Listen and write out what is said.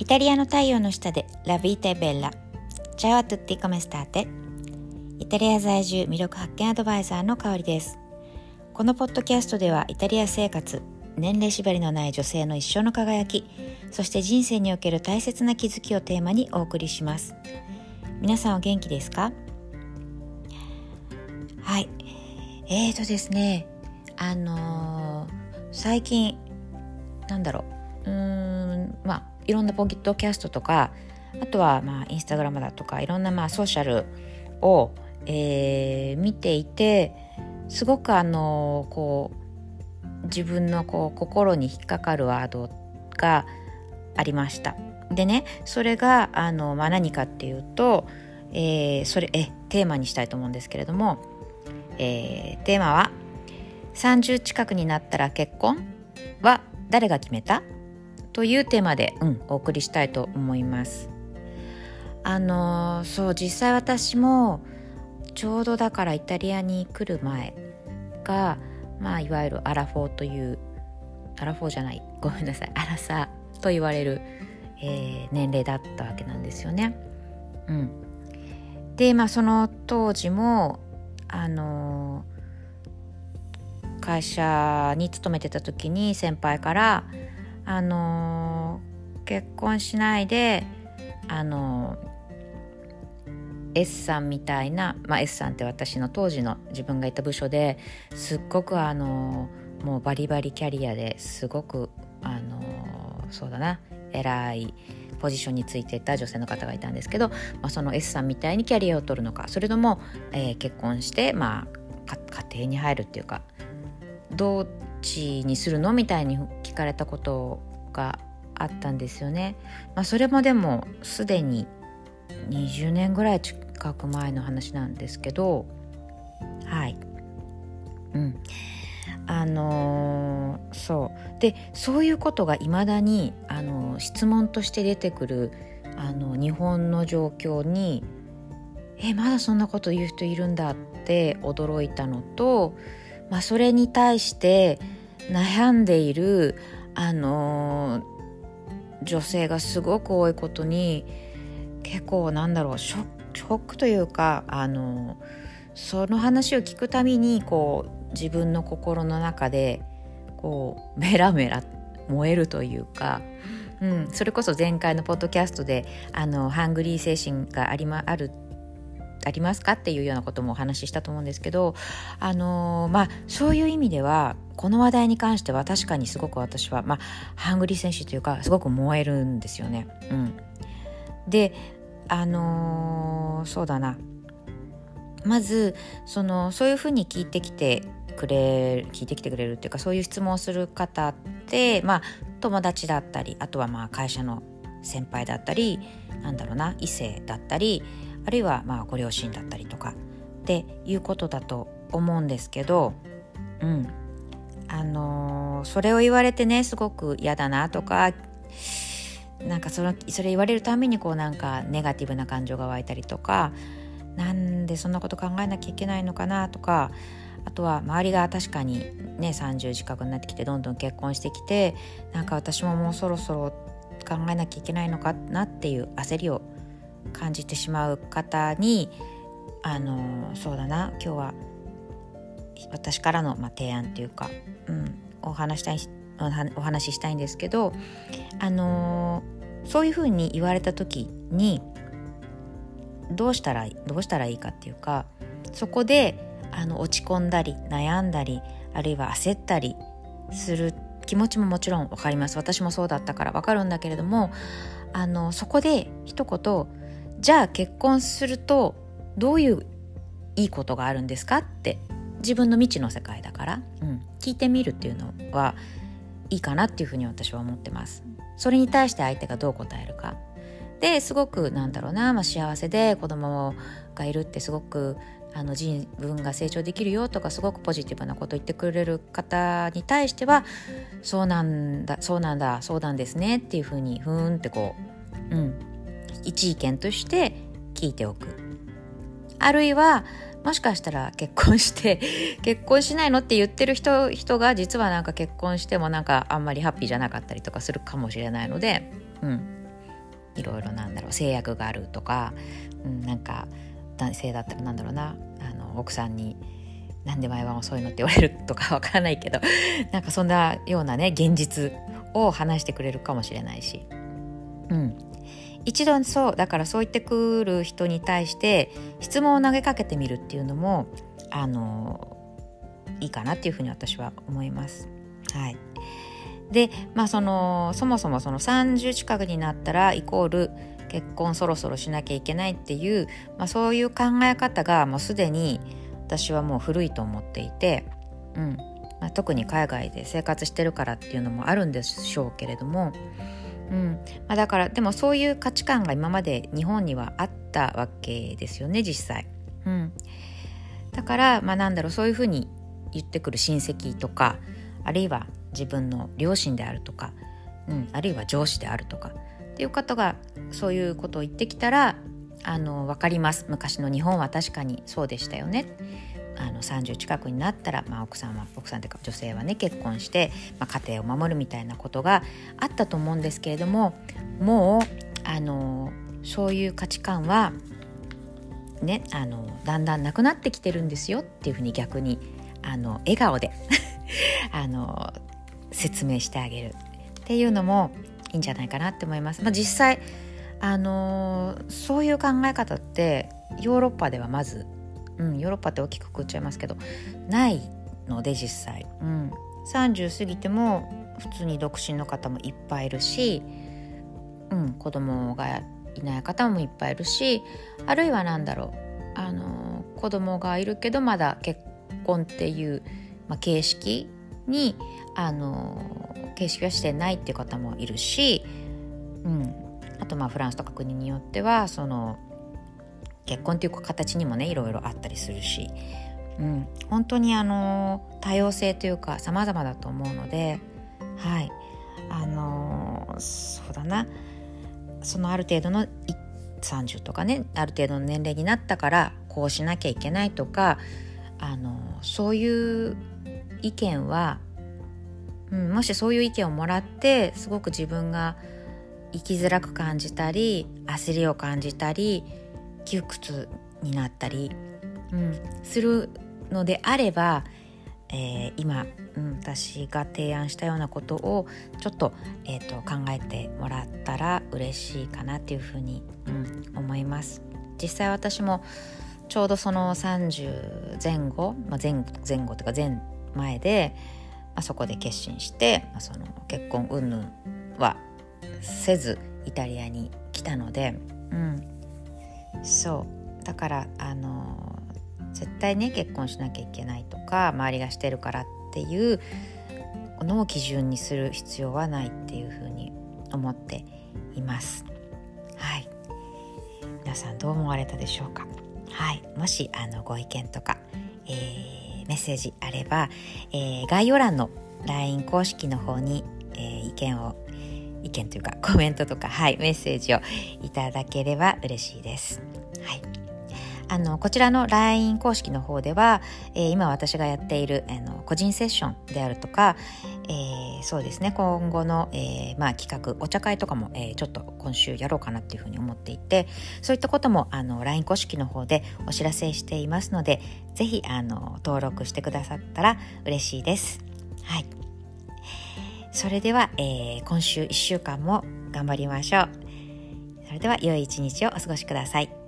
イタリアの太陽の下でラビータベッラチャワトゥッティコメスターテイタリア在住魅力発見アドバイザーの香りです。このポッドキャストではイタリア生活年齢縛りのない女性の一生の輝きそして人生における大切な気づきをテーマにお送りします。皆さんお元気ですか？はい。えーとですねあのー、最近なんだろう。うーんまあいろんなポッドキャストとかあとはまあインスタグラムだとかいろんなまあソーシャルを、えー、見ていてすごくあのこう自分のこう心に引っかかるワードがありました。でねそれがあの、まあ、何かっていうと、えー、それえテーマにしたいと思うんですけれども、えー、テーマは「30近くになったら結婚は誰が決めた?」というテーマで、うん、お送りしたいと思います。あのそう実際私もちょうどだからイタリアに来る前が、まあ、いわゆるアラフォーというアラフォーじゃないごめんなさいアラサーと言われる、えー、年齢だったわけなんですよね。うん、でまあその当時もあの会社に勤めてた時に先輩からあの結婚しないであの S さんみたいな、まあ、S さんって私の当時の自分がいた部署ですっごくあのもうバリバリキャリアですごくあのそうだな偉いポジションについていた女性の方がいたんですけど、まあ、その S さんみたいにキャリアを取るのかそれとも、えー、結婚して、まあ、家庭に入るっていうかどっちにするの？みたいにかれたことがあったんですよね。まあ、それもでもすでに20年ぐらい近く前の話なんですけどはい。うん。あのー、そう。でそういうことがいまだに、あのー、質問として出てくるあの日本の状況にえまだそんなこと言う人いるんだって驚いたのと、まあ、それに対して悩んでいるあの女性がすごく多いことに結構なんだろうショックというかあのその話を聞くたびにこう自分の心の中でこうメラメラ燃えるというか、うん、それこそ前回のポッドキャストであのハングリー精神があり,、ま、あるありますか？っていうようなこともお話ししたと思うんですけどあのまあそういう意味ではこの話題に関しては確かにすごく私は、まあ、ハングリー精神というかすごく燃えるんですよね。うん、であのー、そうだな。まずそのそういうふうに聞いてきてくれ聞いてきてくれるっていうかそういう質問をする方ってまあ友達だったりあとはまあ会社の先輩だったりなんだろうな異性だったりあるいはまあご両親だったりとかっていうことだと思うんですけど、うん。あのー、それを言われてねすごく嫌だなとかなんかそのそれ言われるためにこうなんかネガティブな感情が湧いたりとかなんでそんなこと考えなきゃいけないのかなとかあとは周りが確かにね30近くになってきてどんどん結婚してきてなんか私ももうそろそろ考えなきゃいけないのかなっていう焦りを感じてしまう方にあのそうだな今日は私からの、まあ、提案っていうか、うん、お話したいお話ししたいんですけどあのそういうふうに言われた時にどうしたらどうしたらいいかっていうかそこであの落ち込んだり悩んだりあるいは焦ったりする気持ちももちろん分かります。私もそうだったから分かるんだけれどもあのそこで一言じゃあ結婚するとどういういいことがあるんですかって自分の未知の世界だから、うん、聞いてみるっていうのはいいかなっていうふうに私は思ってます。それに対して相手がどう答えるか。ですごくなんだろうな、まあ、幸せで子供がいるってすごくあの自分が成長できるよとかすごくポジティブなこと言ってくれる方に対してはそうなんだそうなんだそうなんですねっていうふうにふーんってこううん一意見として聞いておくあるいはもしかしたら結婚して 結婚しないのって言ってる人人が実はなんか結婚してもなんかあんまりハッピーじゃなかったりとかするかもしれないので、うん、いろいろなんだろう制約があるとか、うん、なんか男性だったらなんだろうなあの奥さんに「なんで毎晩遅いの?」って言われるとか わからないけどなんかそんなようなね現実を話してくれるかもしれないし。うん、一度そうだからそう言ってくる人に対して質問を投げかけてみるっていうのもあのいいかなっていうふうに私は思います。はい、でまあそのそもそもその30近くになったらイコール結婚そろそろしなきゃいけないっていう、まあ、そういう考え方がもうすでに私はもう古いと思っていて、うんまあ、特に海外で生活してるからっていうのもあるんでしょうけれども、うんまあ、だからでもそういう価値観が今まで日本にはあったわけですよね実際。うん、だからまあなんだろうそういうふうに言ってくる親戚とかあるいは自分の両親であるとか、うん、あるいは上司であるとかっていう方がそういうことを言ってきたらあの分かります昔の日本は確かにそうでしたよね。あの30近くになったら、まあ、奥さんは奥さんというか女性はね結婚して、まあ、家庭を守るみたいなことがあったと思うんですけれどももうあのそういう価値観はねあのだんだんなくなってきてるんですよっていうふうに逆にあの笑顔で あの説明してあげるっていうのもいいんじゃないかなって思います。まあ、実際あのそういう考え方ってヨーロッパではまず、うん、ヨーロッパって大きくくっちゃいますけどないので実際、うん、30過ぎても普通に独身の方もいっぱいいるし、うん、子供がいない方もいっぱいいるしあるいは何だろうあの子供がいるけどまだ結婚っていう、まあ、形式にあの形式はしてないっていう方もいるし、うん、あとまあフランスとか国によってはその結婚っていう形にもねいろいろあったりするし、うん、本当にあの多様性というか様々だと思うのではい。あのそうだな。そのある程度の30とかねある程度の年齢になったからこうしなきゃいけないとかあのそういう意見はうん、もしそういう意見をもらってすごく自分が生きづらく感じたり焦りを感じたり窮屈になったり、うん、するのであれば、えー、今、うん、私が提案したようなことをちょっと,、えーと、考えてもらったら嬉しいかなっていうふうに、うん、思います。実際私もちょうどその30前後、まあ、前前後というか前前であそこで決心して、まあ、その結婚云々はせずイタリアに来たので、うん、そう。だからあの絶対ね結婚しなきゃいけないとか周りがしてるからっていうのを基準にする必要はないっていうふうに思っています。はい。皆さんどう思われたでしょうか？はい。もしあのご意見とか、えーメッセージあれば、えー、概要欄の LINE 公式の方に、えー、意見を意見というか コメントとか、はい、メッセージをいただければ嬉しいです。はい。あの、こちらの LINE 公式の方では、えー、今私がやっているあの個人セッションであるとか、えー、そうですね、今後の、えー、まあ、企画、お茶会とかも、えちょっと今週やろうかなっていうふうに思っていて、そういったこともあの LINE 公式の方でお知らせしていますので、ぜひあの登録してくださったら嬉しいです。はい。それでは、え今週1週間も頑張りましょう。それでは良い一日をお過ごしください。